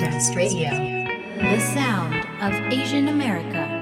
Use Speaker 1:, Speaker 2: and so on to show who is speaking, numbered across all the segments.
Speaker 1: Radio, the sound of Asian America.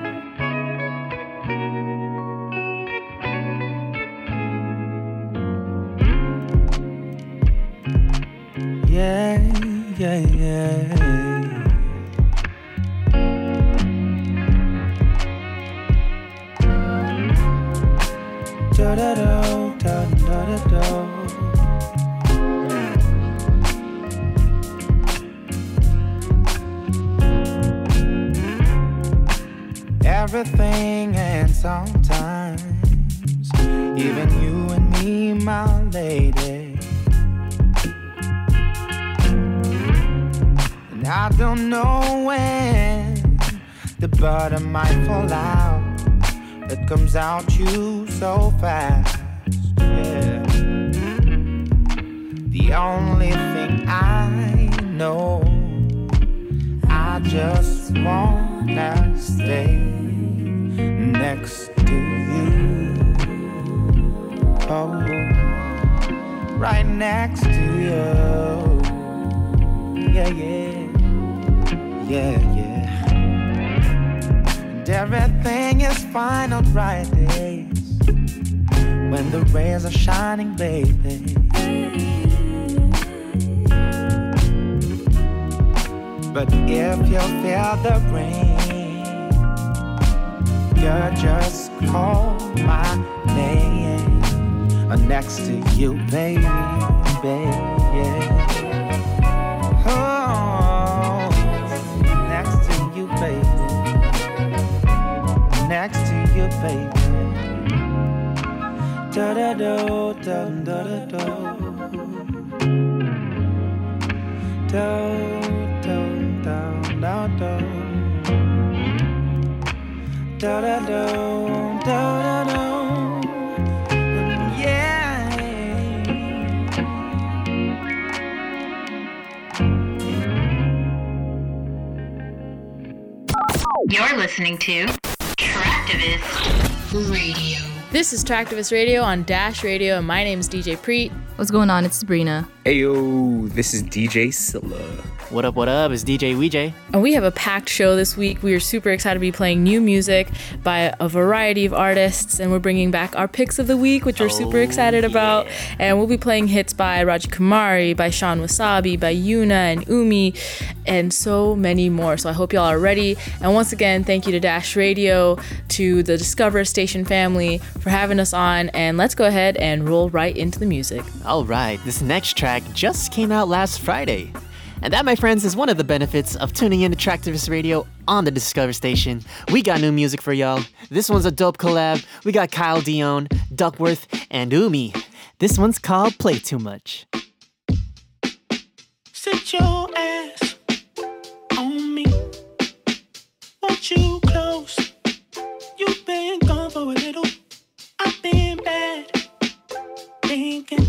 Speaker 2: Do, da da do. Da da do, da da do.
Speaker 1: You're listening to Traktivist Radio.
Speaker 3: This is Traktivist Radio on Dash Radio, and my name is DJ Preet.
Speaker 4: What's going on? It's Sabrina.
Speaker 5: Hey yo, this is DJ Silla.
Speaker 6: What up, what up? It's DJ Weejay.
Speaker 3: And we have a packed show this week. We are super excited to be playing new music by a variety of artists, and we're bringing back our picks of the week, which we're super
Speaker 6: Oh,
Speaker 3: excited about. And we'll be playing hits by Raja Kumari, by Shawn Wasabi, by Yuna and Umi, and so many more. So I hope y'all are ready. And once again, thank you to Dash Radio, to the Discover Station family for having us on. And let's go ahead and roll right into the music.
Speaker 6: All right, this next track just came out last Friday. And that, my friends, is one of the benefits of tuning in to Traktivist Radio on the Discover Station. We got new music for y'all. This one's a dope collab. We got Kyle Dion, Duckworth, and Umi. This one's called Play Too Much.
Speaker 2: Sit your ass on me. Want you close? You've been gone for a little. I've been bad. Thinking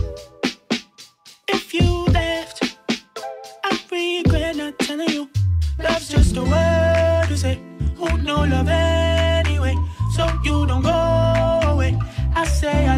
Speaker 2: A word to say. Who know love anyway? So you don't go away. I say I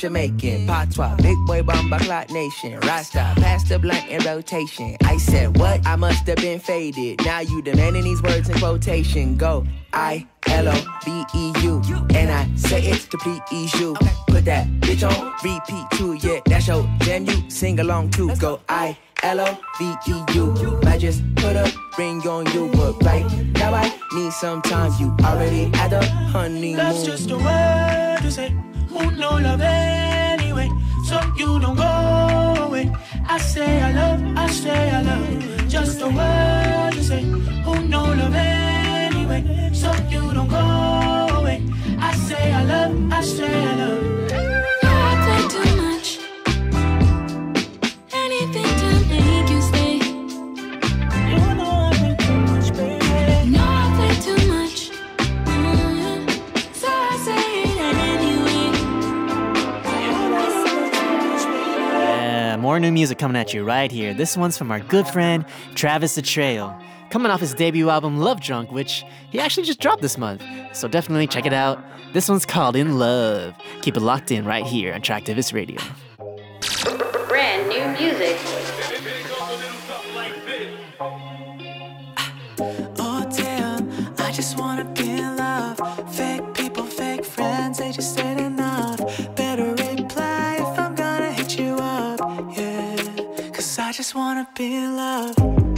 Speaker 7: Jamaican. Patois, big boy bomba clock nation. Rasta, pass the blunt in rotation. I said, what? I must have been faded. Now you demanding these words in quotation. Go, I L O V E U. And I say it to please you. Put that bitch on repeat too, yeah, that's your jam. You sing along too. Go I L O V E U. I just put a ring on you, but right now I need some time. You already had a honeymoon.
Speaker 8: That's just a word to say. Who know love anyway? So you don't go away. I say I love, I say I love. Just a word to say. Who know love anyway? So you don't go
Speaker 6: new music coming at you right here. This one's from our good friend Travis the coming off his debut album Love Drunk, which he actually just dropped this month. So definitely check it out. This one's called In Love. Keep it locked in right here on Traktivist Radio.
Speaker 1: Brand new music.
Speaker 2: I just wanna be in love.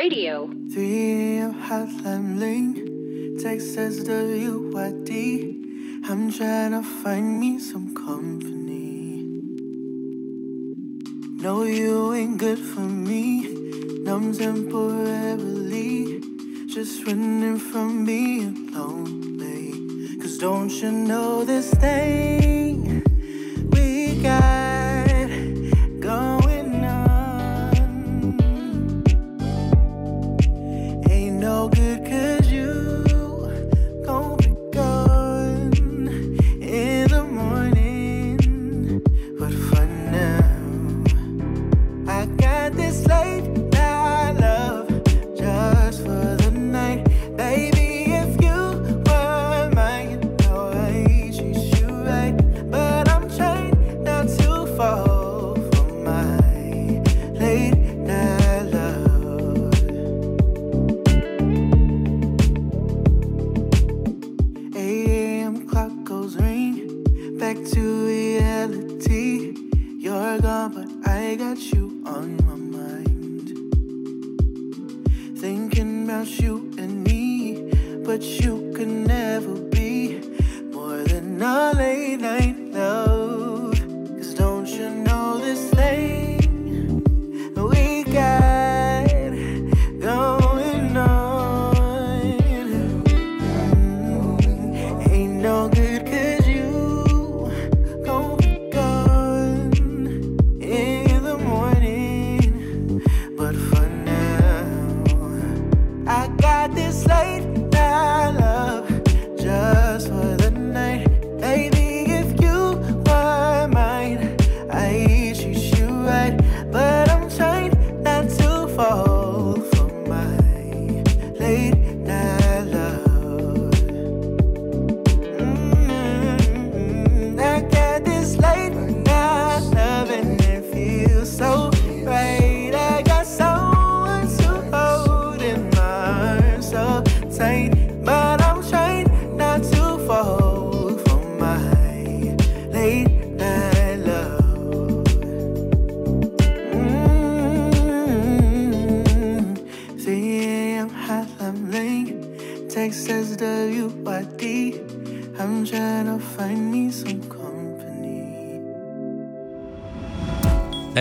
Speaker 1: Radio.
Speaker 9: 3am hotline Link, Texas WYD. I'm trying to find me some company. No, you ain't good for me. Numb temporarily. Just running from being lonely. Cause don't you know this thing?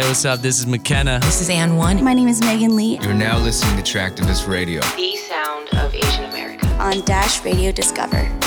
Speaker 10: what's up? This is McKenna.
Speaker 11: This is Ann One. My name is Megan Lee.
Speaker 12: You're now listening to Traktivist Radio,
Speaker 11: the sound of Asian America. On Dash Radio Discover.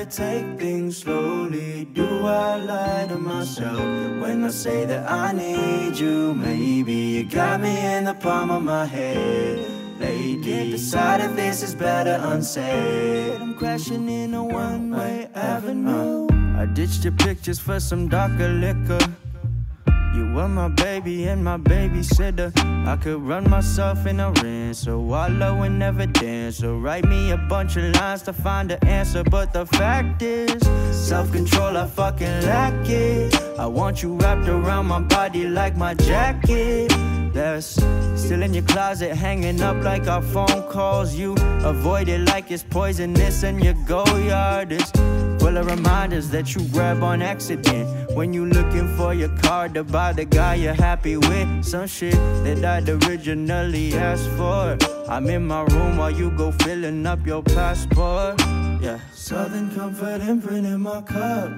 Speaker 13: to take
Speaker 14: things slowly. Do I lie to myself when I say that I need you? Maybe you got me in the palm of my hand decide if this is better unsaid. I'm crashing in a one way avenue. I ditched your pictures for some darker liquor. You were my baby and my babysitter. I could run myself in a ring, so wallow in dance. So write me a bunch of lines to find the answer. But the fact is, self control, I fucking lack it. I want you wrapped around my body like my jacket. That's still in your closet, hanging up like our phone calls. You avoid it like it's poisonous, and your go yard is full of reminders that you grab on accident. When you looking for your card to buy the guy you're happy with, some shit that I'd originally asked for. I'm in my room while you go filling up your passport. Yeah, Southern Comfort imprint in my cup.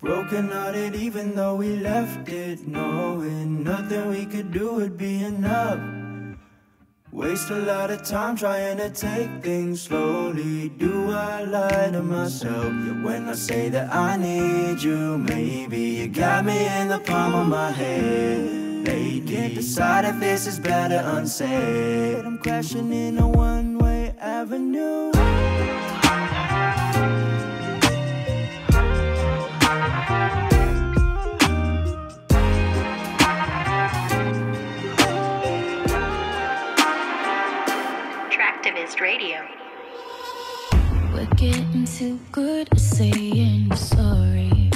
Speaker 14: Broken hearted, even though we left it, knowing nothing we could do would be enough. Waste a lot of time trying to take things slowly. Do I lie to myself when I say that I need you? Maybe you got me in the palm of my hand. Lady, can't decide if this is better unsaid. I'm crashing in a one way avenue.
Speaker 15: Radio.
Speaker 2: We're getting too good at saying sorry.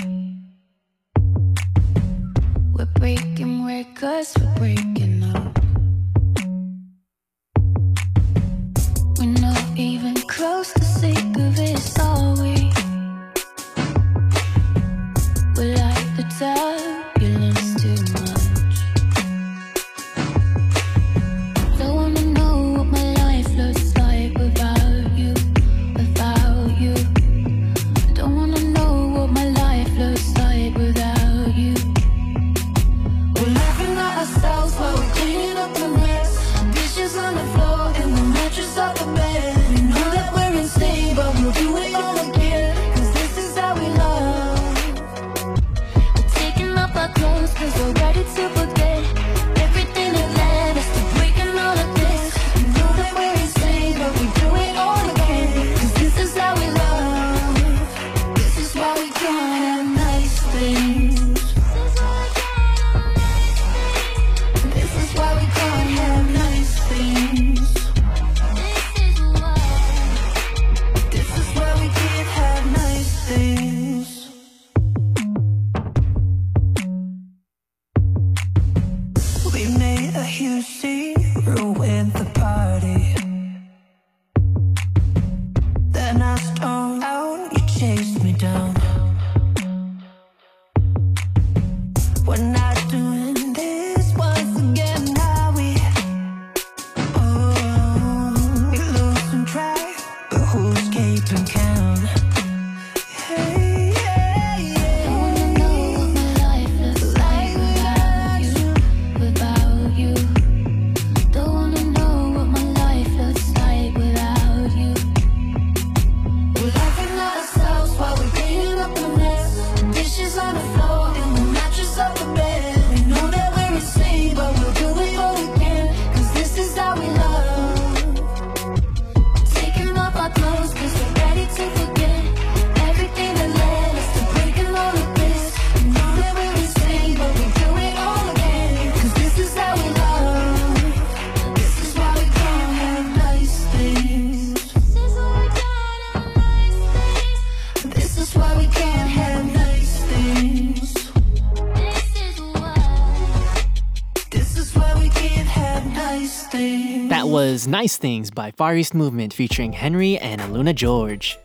Speaker 2: We're breaking records, we're breaking up. We're not even close to sick of it, are we? We like the turbulence Nice Things
Speaker 6: by Far East Movement featuring Henry and Aluna George.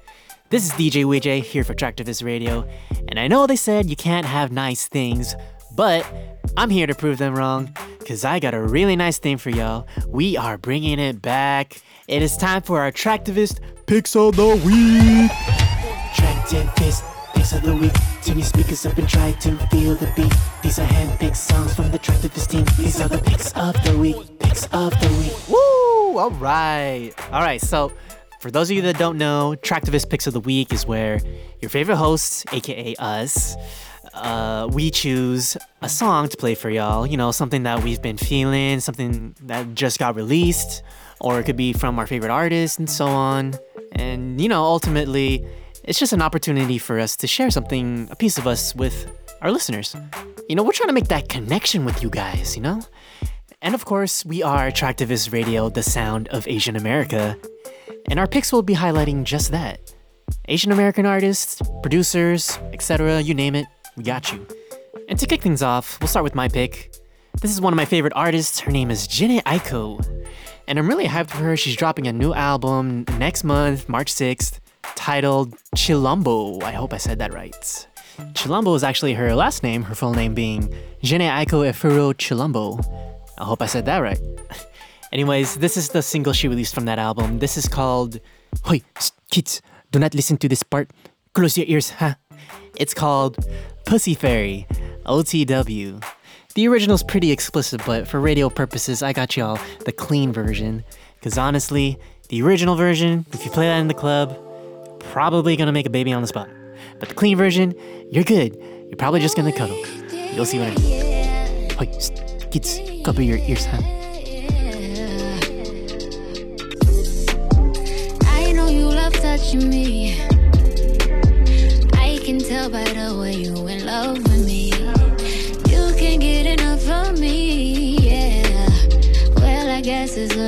Speaker 6: This is DJ Wijay here for Traktivist Radio, and I know they said you can't have nice things, but I'm here to prove them wrong, because I got a really nice thing for y'all. We are bringing it back. It is time for our Traktivist Picks of the Week. Traktivist Picks of the Week. Turn your speakers up and try to feel the beat. These are hand-picked songs from the Traktivist team. These are the picks of the week. Picks of the week. Woo! All right. All right. So, for those of you that don't know, Traktivist Picks of the Week is where your favorite hosts, aka us, uh, we choose a song to play for y'all. You know, something that we've been feeling, something that just got released, or it could be from our favorite artist and so on. And, you know, ultimately, it's just an opportunity for us to share something, a piece of us with our listeners. You know, we're trying to make that connection with you guys, you know? And of course, we are Attractivist Radio, the sound of Asian America. And our picks will be highlighting just that. Asian American artists, producers, etc., you name it, we got you. And to kick things off, we'll start with my pick. This is one of my favorite artists. Her name is Jhené Aiko. And I'm really hyped for her. She's dropping a new album next month, March 6th, titled Chilombo. I hope I said that right. Chilombo is actually her last name, her full name being Jhené Aiko Efuro Chilombo. I hope I said that right. Anyways, this is the single she released from that album. This is called. Hoi, kids, do not listen to this part. Close your ears, huh? It's called Pussy Fairy, OTW. The original's pretty explicit, but for radio purposes, I got y'all the clean version. Because honestly, the original version, if you play that in the club, probably gonna make a baby on the spot. But the clean version, you're good. You're probably just gonna cuddle. You'll see what I mean. Hoi, kids, cover your ears, huh?
Speaker 16: Touching me.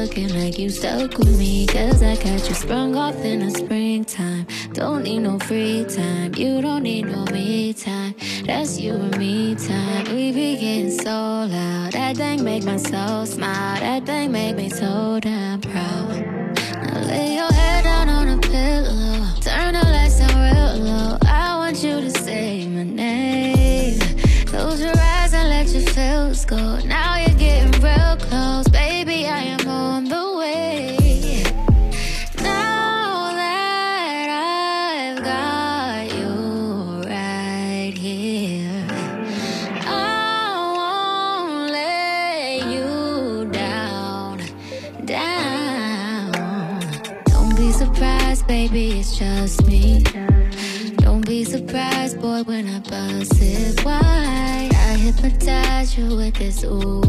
Speaker 16: Looking like you stuck with me. Cause I got you sprung off in the springtime. Don't need no free time. You don't need no me time. That's you and me time. We be getting so loud. That thing make my soul smile. That thing make me so damn proud. Now lay your head down on a pillow. Turn the lights down real low. Hypnotize you with this ooh.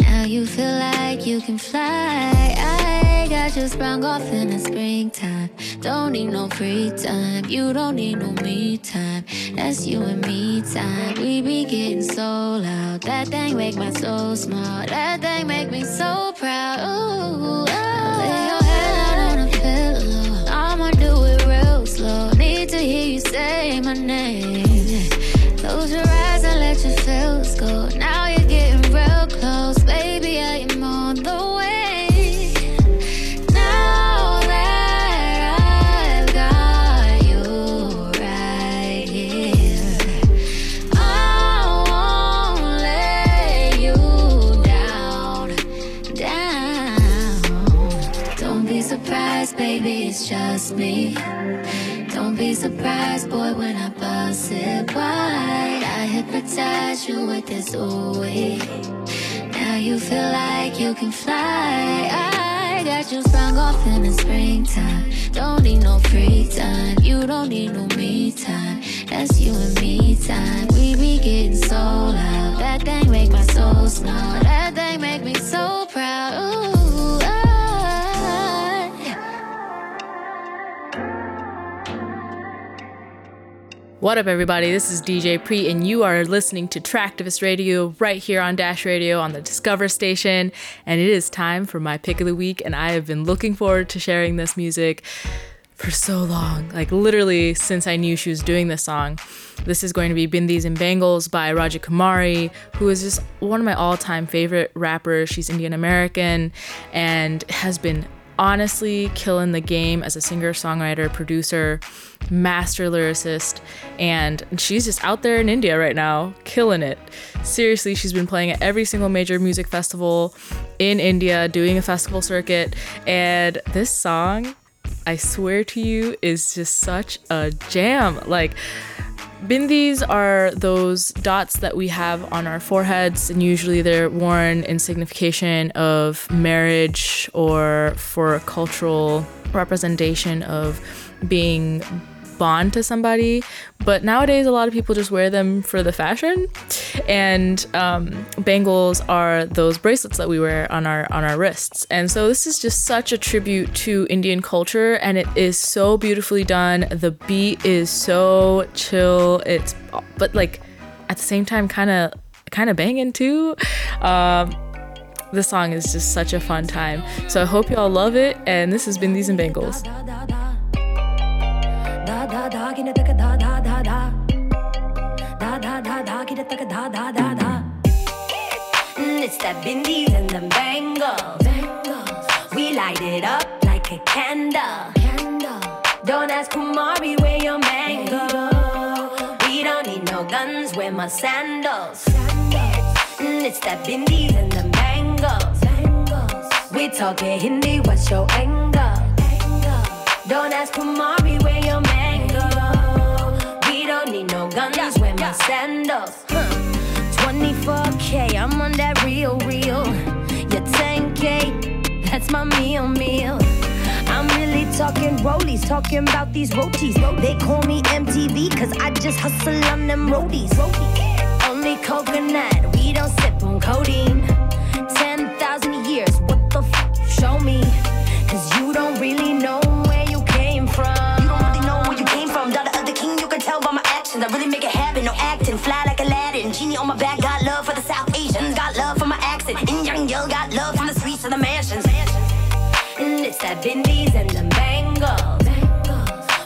Speaker 16: Now you feel like you can fly. I got you sprung off in the springtime. Don't need no free time. You don't need no me time. That's you and me time. We be getting so loud. That thing make my soul smile. That thing make me so proud. Ooh, hypnotize you with this wee. Now you feel like you can fly. I got you sprung off in the springtime. Don't need no free time. You don't need no me time. That's you and me time. We be getting so loud. That thing make my soul smile. That thing make me so
Speaker 3: What up, everybody? This is DJ Pre, and you are listening to Traktivist Radio right here on Dash Radio on the Discover station. And it is time for my pick of the week, and I have been looking forward to sharing this music for so long like literally since I knew she was doing this song. This is going to be Bindis and Bangles by Raja Kumari, who is just one of my all time favorite rappers. She's Indian American and has been honestly killing the game as a singer, songwriter, producer, master lyricist, and she's just out there in India right now, killing it. Seriously, she's been playing at every single major music festival in India, doing a festival circuit, and this song, I swear to you, is just such a jam. Like, Bindis are those dots that we have on our foreheads, and usually they're worn in signification of marriage or for a cultural representation of being bond to somebody. But nowadays, a lot of people just wear them for the fashion, and um, bangles are those bracelets that we wear on our on our wrists. And so this is just such a tribute to Indian culture, and it is so beautifully done. The beat is so chill. It's but like at the same time, kind of kind of banging too. Um, the song is just such a fun time. So I hope y'all love it. And this has been Bindis and Bangles.
Speaker 17: Gina taka da da da da da da da da gina taka da da da da Mm, It's that bindis and the bangles. We light it up like a candle. Don't ask Kumari where your mango. We don't need no guns, wear my sandals. Mm, It's that bindis and the bangles. We talking Hindi, what's your angle? Don't ask Kumari where your need no guns, wear my sandals. Huh. 24K, I'm on that real, real. Your 10K, that's my meal, meal. I'm really talking rollies, talking about these rotis. They call me MTV, cause I just hustle on them roadies. Only coconut, we don't sip on codeine. 10,000 years, what the f? Show me. Cause you don't really know
Speaker 18: Really make it happen, no acting. Fly like Aladdin. Genie on my back, got love for the South Asians. Got love for my accent. In young yo, got love from the streets of the mansions.
Speaker 17: And it's that bindis and the bangles.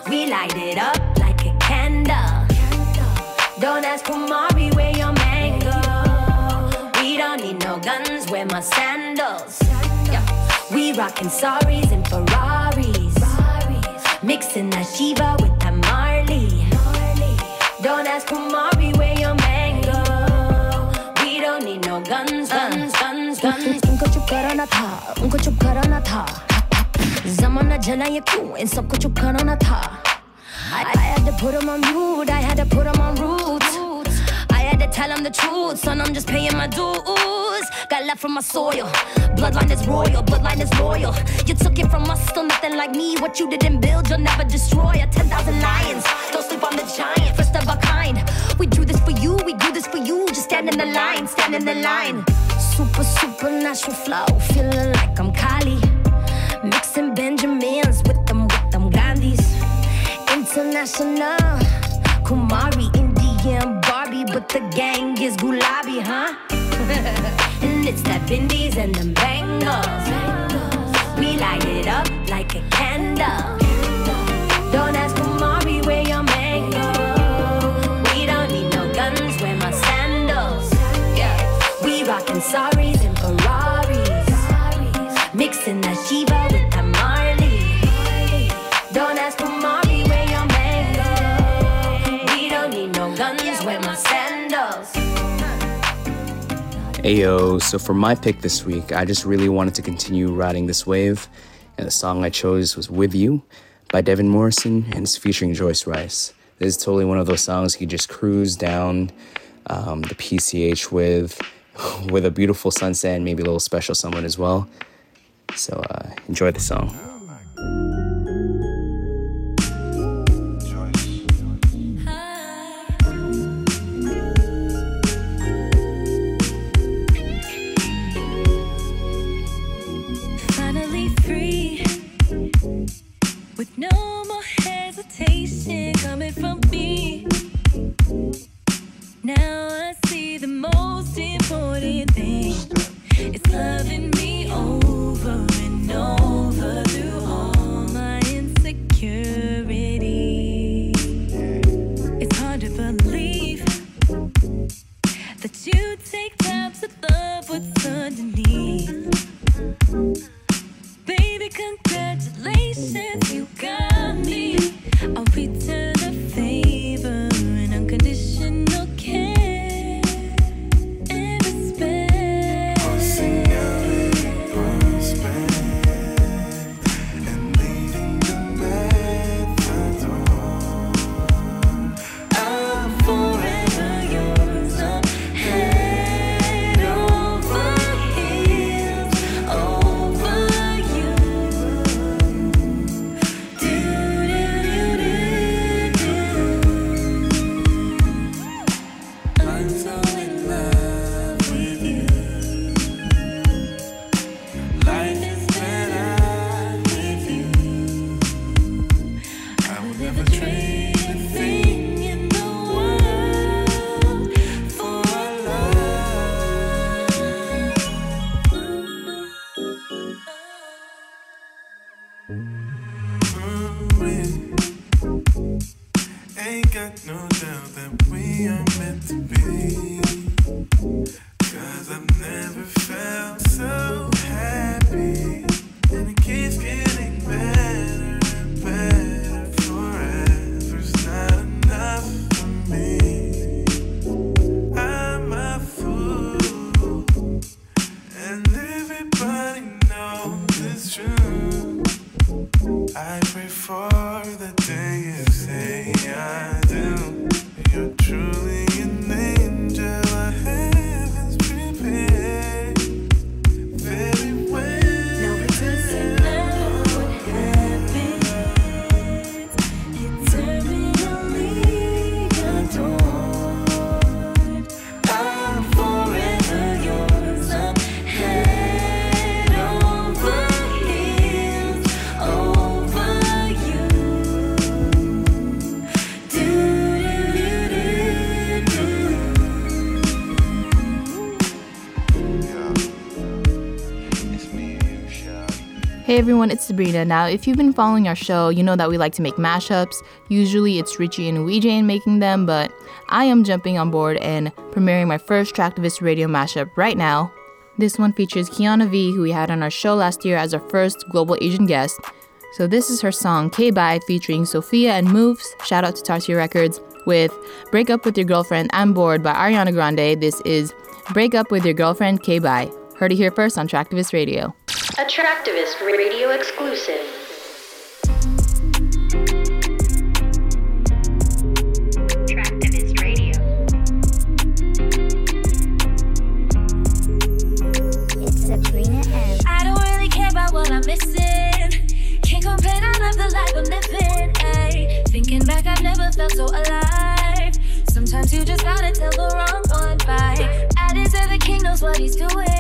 Speaker 17: We light it up like a candle. Don't ask Kumari where your mango. We don't need no guns, wear my sandals. Yeah. We rockin' saris and Ferraris. Mixing that Shiva with. Don't ask Kumari where your mango. We don't need no guns, guns, guns, guns.
Speaker 18: उनको चुप कराना था उनको चुप कराना था
Speaker 17: जमाना जलाए क्यों इन सबको चुप कराना था I, I had to put 'em on mute, I had to put 'em on roots I had to tell 'em the truth, son, I'm just paying my dues Got love from my soil, bloodline is royal, bloodline is loyal You took it from us, still nothing like me What you didn't build, you'll never destroy A 10,000 lions, don't sleep on the giant we do this for you, we do this for you Just stand in the line, stand in the line Super, supernatural flow, feeling like I'm Kali Mixing Benjamins with them, with them Gandhis. International, Kumari, Indian, Barbie, but the gang is Gulabi, huh? and it's that bindis and the bangles. We light it up like a candle. Don't ask Kumari saris and Ferraris. Mixing that Shiva with that Marley. Don't ask Kumari where your mango. We don't need no guns, wear my sandals.
Speaker 5: Ayo, so for my pick this week, I just really wanted to continue riding this wave, and the song I chose was With You by Devin Morrison, and it's featuring Joyce Wrice. This is totally one of those songs you just cruise down um, the PCH with, with a beautiful sunset and maybe a little special someone as well. So uh, enjoy the song.
Speaker 11: no
Speaker 19: doubt that we are meant to be.
Speaker 4: Everyone, it's Sabrina. Now, if you've been following our show, you know that we like to make mashups. Usually it's Richie and Ouija making them, but I am jumping on board and premiering my first Traktivist Radio mashup right now. This one features Kiana V, who we had on our show last year as our first global Asian guest. So this is her song K-Bye featuring Sophia and Moves, shout out to Tarsier Records, with Break Up With Your Girlfriend I'm Bored by Ariana Grande. This is Break Up With Your Girlfriend K-Bye. Heard it here first on Traktivist Radio.
Speaker 15: Attractivist Radio exclusive. Attractivist Radio.
Speaker 20: It's Sabrina M.
Speaker 11: I don't really care about what I'm missing. Can't complain, I love the life I'm living. Ay. Thinking back, I've never felt so alive. Sometimes you just gotta tell the wrong one bye. I deserve the king knows what he's doing.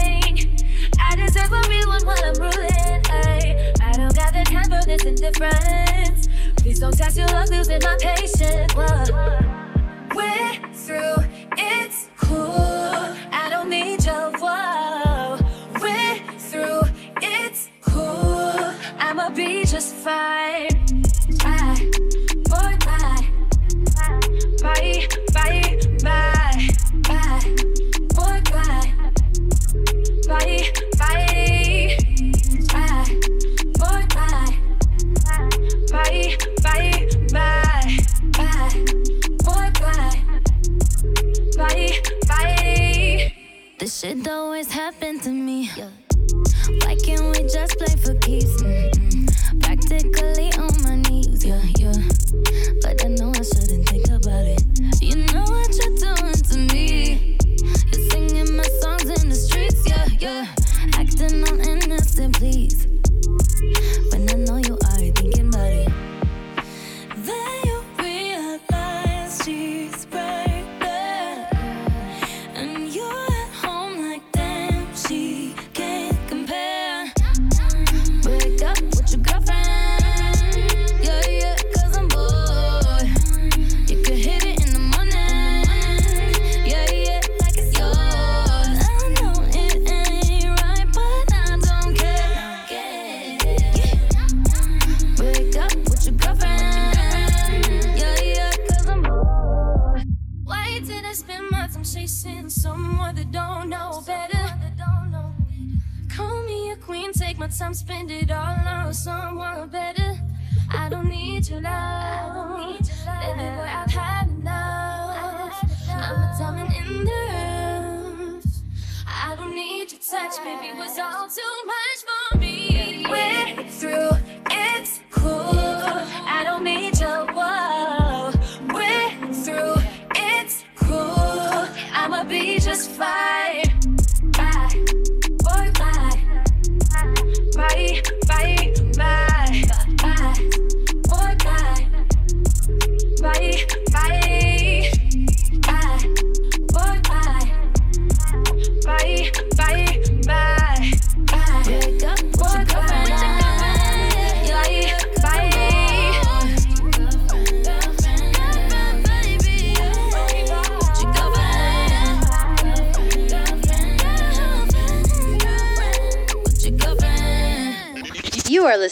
Speaker 11: Please don't test your luck, losing my patience. Whoa. We're time, spend it all on someone better. I don't need your love. Baby boy, I've had enough. I'm a diamond in the rough. I don't need your touch, baby, it was all too much for me.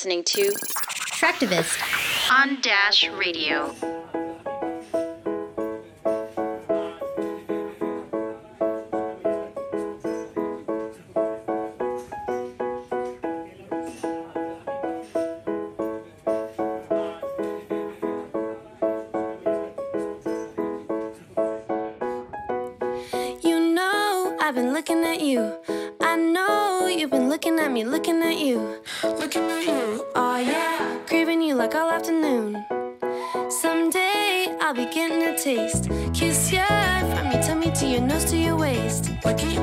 Speaker 15: Listening to Traktivist on Dash Radio.
Speaker 11: taste. Kiss your eye from your tummy to your nose to your waist. Why can't you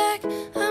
Speaker 11: back. I'm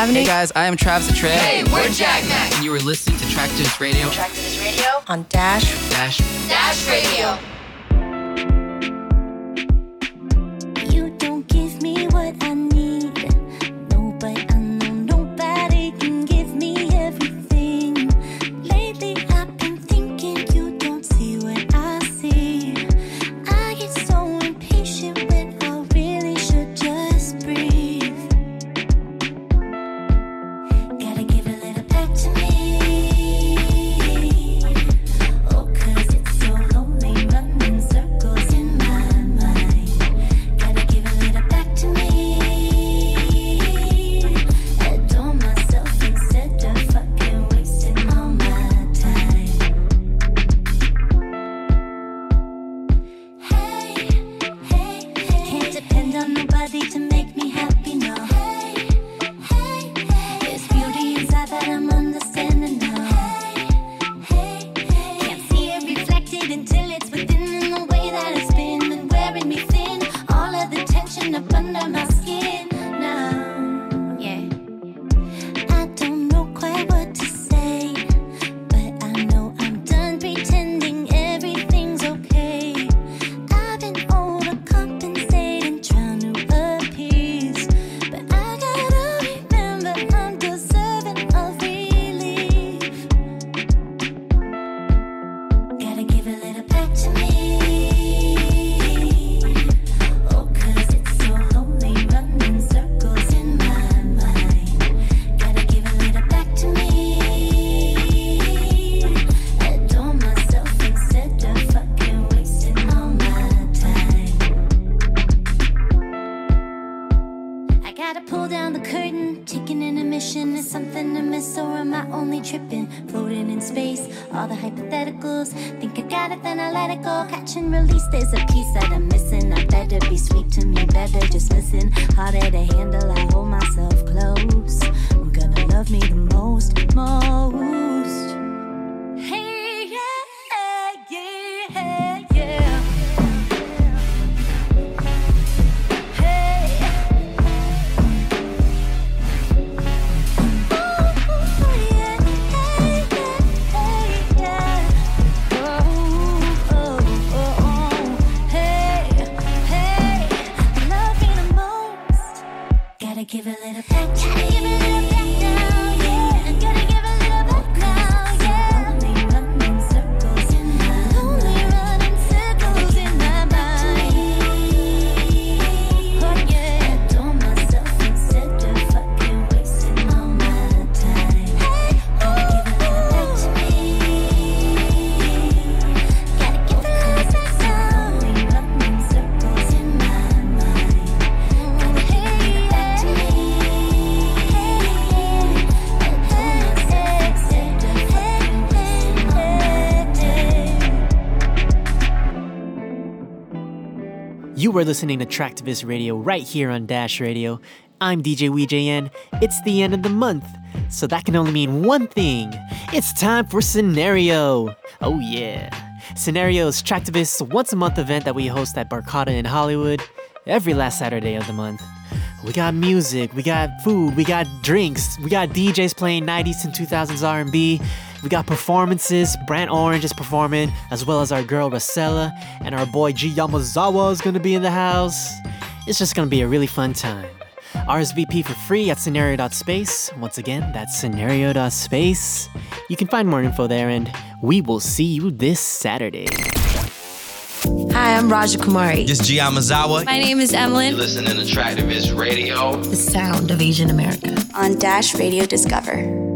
Speaker 15: Avenue.
Speaker 12: Hey guys, I am Travis Atreo.
Speaker 15: Hey, we're Jack Mac.
Speaker 12: And you are listening to Tractors Radio.
Speaker 15: Tractors Radio on Dash
Speaker 12: Dash
Speaker 15: Dash Radio.
Speaker 16: no, no.
Speaker 6: You are listening to Traktivist Radio right here on Dash Radio. I'm DJ WJN. It's the end of the month, so that can only mean one thing. It's time for Scenario. Oh yeah. Scenario is Traktivist's once a month event that we host at Barcata in Hollywood every last Saturday of the month. We got music, we got food, we got drinks, we got DJs playing 90s and 2000s R&B. We got performances. Brand Orange is performing, as well as our girl Rosella, and our boy G Yamazawa is gonna be in the house. It's just gonna be a really fun time. RSVP for free at scenario.space. Once again, that's scenario.space. You can find more info there, and we will see you this Saturday.
Speaker 21: Hi, I'm Raja Kumari.
Speaker 12: This G Yamazawa.
Speaker 21: My name is Emily.
Speaker 22: listening to Traktivist Radio.
Speaker 21: The sound of Asian America. On Dash Radio Discover.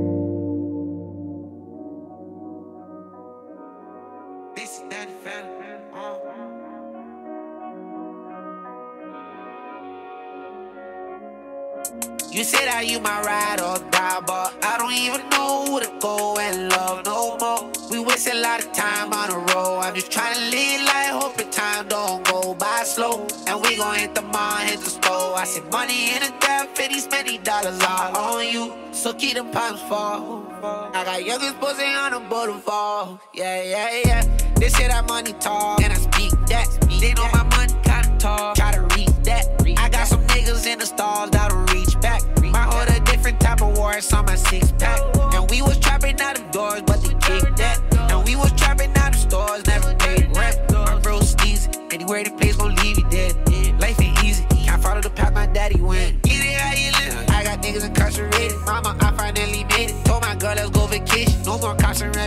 Speaker 8: You say that you my ride or die, but I don't even know who to go and love no more. We waste a lot of time on the road. I'm just trying to live life, hoping time don't go by slow. And we gon' hit the mall, hit the store. I said money in debt for these many dollars all on you. So keep them palms fall. I got youngest posing on the boulevard. Yeah, yeah, yeah. They say that money talk, and I speak that. They know my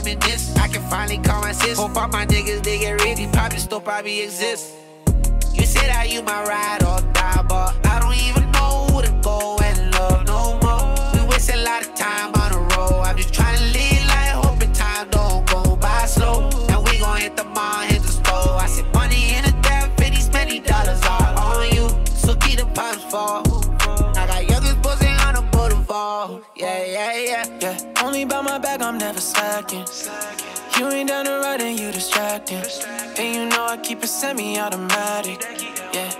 Speaker 8: reminisce. I can finally call my sis. Hope all my niggas, they get ready. Probably still probably exist. You say that you my ride or
Speaker 2: down the ride and you distracting. And you know I keep it semi-automatic. Yeah,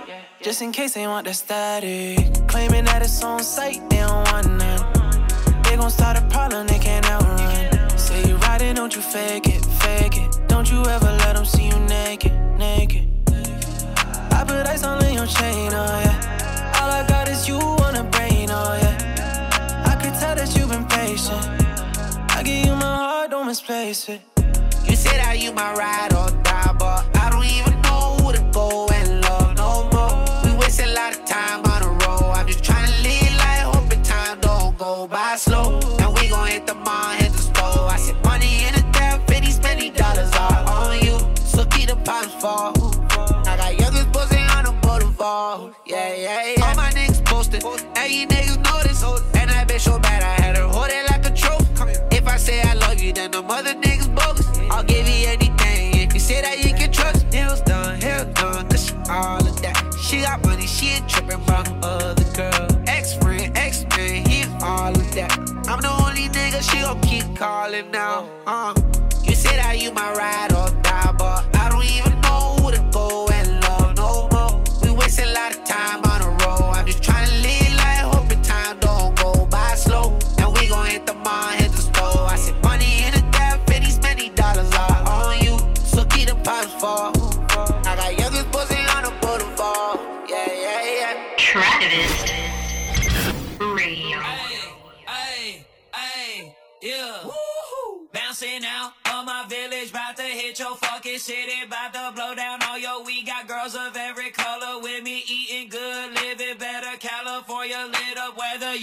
Speaker 2: just in case they want that static. Claiming that it's on site, they don't want none. They gon' start a problem, they can't outrun. Say you riding, don't you fake it, fake it. Don't you ever let them see you naked, naked. I put ice in your chain, oh yeah. All I got is you on a brain, oh yeah. I could tell that you've been patient. I give you my heart, don't misplace it.
Speaker 8: Say that you my ride or die, but I don't even know who to go and love no more. We waste a lot of time on the road. I'm just trying to live life, hoping time don't go by slow. And we gon' hit the mall, hit the store. I said money in the debt for these many dollars all on you. So keep the palms fall. I got youngest buzzing on the boulevard. Yeah, yeah, yeah. All my niggas posted, and you niggas notice. And that bitch so bad, I had her hold it like a trophy. If I say I love you, then the mother niggas bogus. I'll give you anything if you say that you can trust. Nails done, hair done, cause she all of that. She got money, she ain't tripping about other girl. Ex friend, ex man, he all of that. I'm the only nigga she gon' keep calling now. Uh.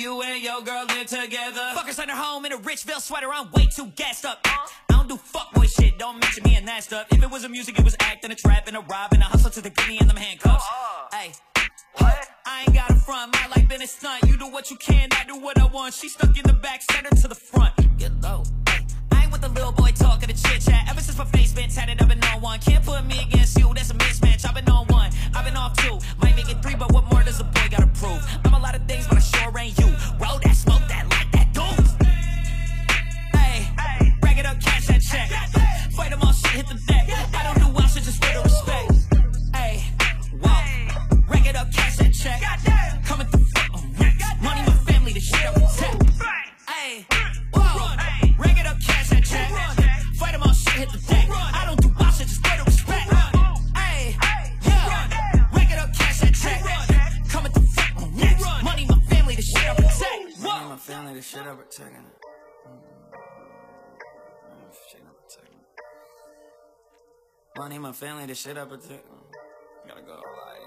Speaker 8: You and
Speaker 23: your girl live together. Fuckers send her home in a Richville sweater, I'm way too gassed up. I don't do fuckboy shit, don't mention me and that stuff. If it was a music, it was acting, a trap, and a rob, and a hustle to the guinea and them handcuffs. Hey. What? I ain't got a front, my life been a stunt. You do what you can, I do what I want. She stuck in the back, send her to the front. Get low. Ain't with the little boy talking to chit chat. Ever since my face been tatted, I've been on one. Can't put me against you, that's a mismatch. I've been on one, I've been off two. Might make it three, but what more does a boy gotta prove? I'm a lot of things, but I sure ain't you. Roll that, smoke that, light that, doom. Hey, rag it up, cash that check. Fight them all, shit, hit the deck. I don't do well, shit, just for the respect. Hey, whoa, rag it up, cash that check. Coming through, uh, money, my family, the shit I protect. Hit the deck. I don't do wild shit, just the respect. Hey, yeah, rag it up, cash that check. Coming through, uh, money, my family, the shit I protect.
Speaker 24: And my family, the shit I'm protecting. Money, my family, the shit up. I protect. Gotta go. Like,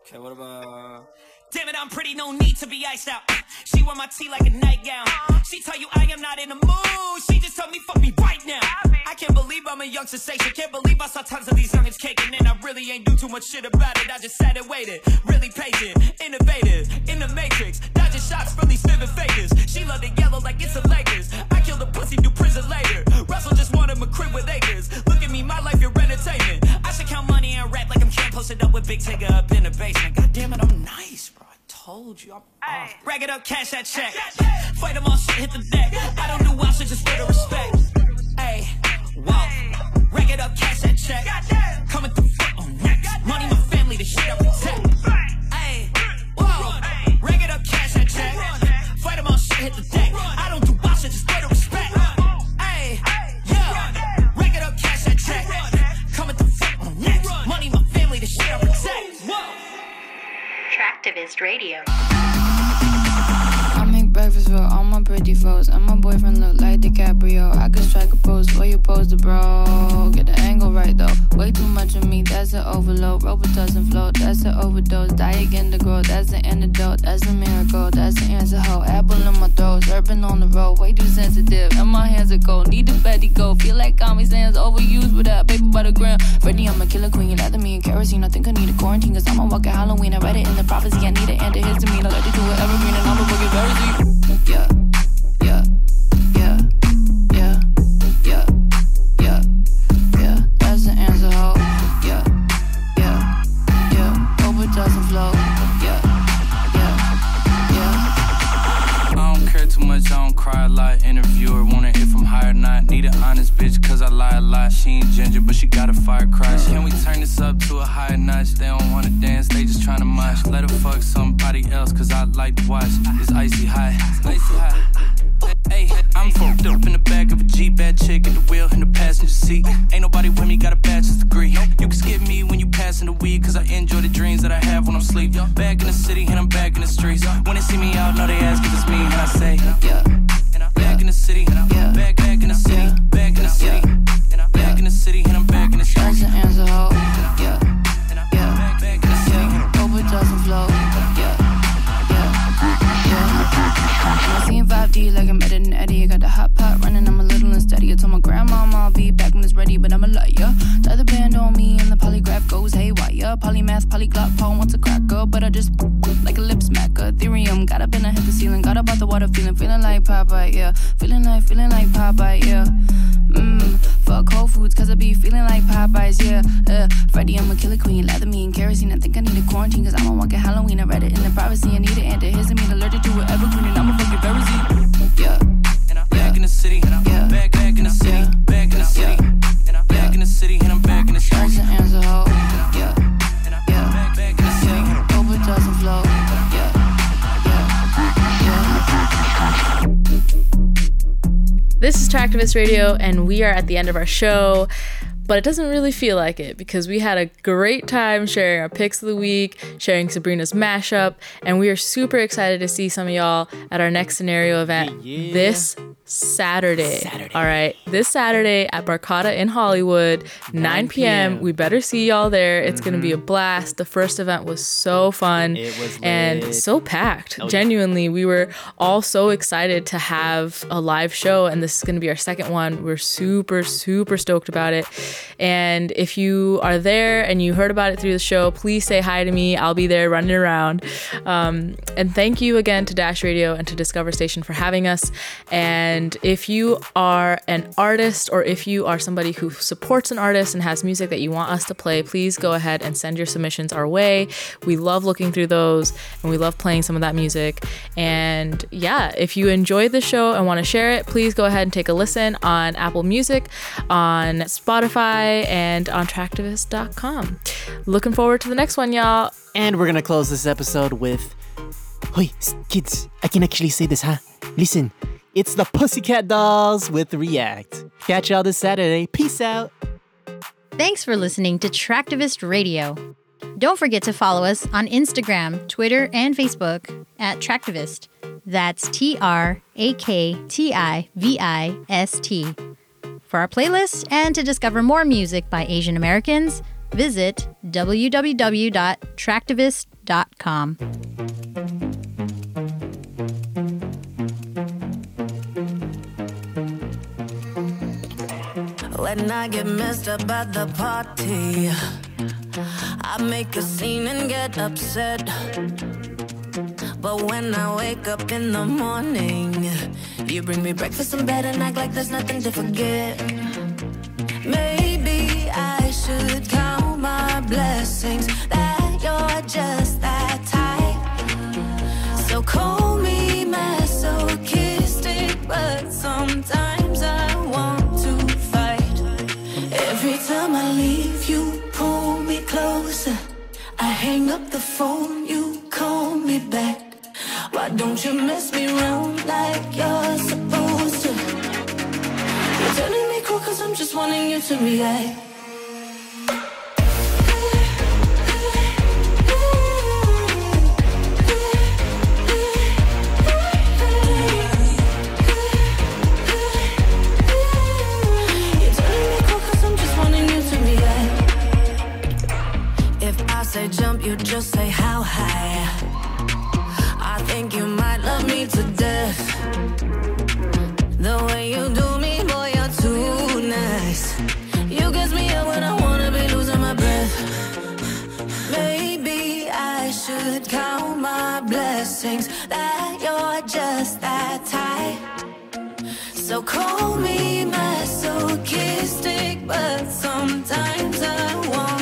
Speaker 24: okay, what about?
Speaker 23: Damn it, I'm pretty, no need to be iced out. She wear my tea like a nightgown. She tell you I am not in the mood. She just told me fuck me right now. I can't believe I'm a young sensation. Can't believe I saw tons of these youngins caking. And I really ain't do too much shit about it. I just sat and waited. Really patient, innovative, in the matrix. Dodging shots from these vivid fakers. She love the yellow like it's a Lakers. I killed a pussy, do prison later. Russell just wanted a crib with acres. Look at me, my life, your entertainment. I should count money and rap like I'm camp posted up with Big Tigger up in the basement. God damn it, I'm nice, told you I'm off. Rag it up, cash that check. Fight them all, shit, hit the deck. I don't do wild shit, just for the respect. Hey, whoa. Rag it up, cash that check. Coming through, uh, next. Money, my family, the shit I protect. Hey, whoa. Rag it up, cash that check. Fight them all, shit, hit the deck. I don't do wild shit, just for
Speaker 15: Traktivist Radio.
Speaker 25: Breakfast for all my pretty foes, and my boyfriend look like DiCaprio. I could strike a pose for you pose the bro. Get the angle right though. Way too much of me, that's an overload. Robot doesn't float, that's an overdose. Die again to grow, that's an antidote. That's a miracle, that's the answer. Ho, apple in my throat, urban on the road. Way too sensitive, and my hands are cold. Need the Betty go. Feel like Comic Sans overused with that paper by the gram. Ready, I'm a killer queen. You me in kerosene. I think I need a quarantine, cause I'm a walking Halloween. I read it in the prophecy. I need an antihistamine. I let it do it evergreen, and I'm a boogie yeah,
Speaker 12: we
Speaker 3: are at the end of our show. but it doesn't really feel like it because we had a great time sharing our picks of the week, sharing Sabrina's mashup, and we are super excited to see some of y'all at our next scenario event this Saturday. All right, this Saturday at Barcata in Hollywood, 9 p.m. We better see y'all there. It's gonna be a blast. The first event was so fun
Speaker 6: was
Speaker 3: and so packed.
Speaker 6: Oh, yeah.
Speaker 3: Genuinely, we were all so excited to have a live show, and this is going to be our second one. We're super, super stoked about it. And if you are there and you heard about it through the show, please say hi to me. I'll be there running around. Um, and thank you again to Dash Radio and to Discover Station for having us. And if you are an artist or if you are somebody who supports an artist and has music that you want us to play, please go ahead and send your submissions our way. We love looking through those and we love playing some of that music. And yeah, if you enjoyed the show and want to share it, please go ahead and take a listen on Apple Music, on Spotify, and on Traktivist.com. Looking forward to the next one, y'all.
Speaker 6: And we're gonna close this episode with. Hoi, kids, I can actually say this, huh? Listen, it's the Pussycat Dolls with React. Catch y'all this Saturday. Peace out.
Speaker 26: Thanks for listening to Traktivist Radio. Don't forget to follow us on Instagram, Twitter, and Facebook at Traktivist. That's T R A K T I V I S T. For our playlist and to discover more music by Asian Americans, visit www.traktivist.com.
Speaker 2: When I get messed up at the party, I make a scene and get upset. But when I wake up in the morning, you bring me breakfast in bed and act like there's nothing to forget. Maybe I should count my blessings that don't you mess me around like you're supposed to? You're turning me cool cause I'm just wanting you to react. Say jump, you just say how high. So call me masochistic, but sometimes I want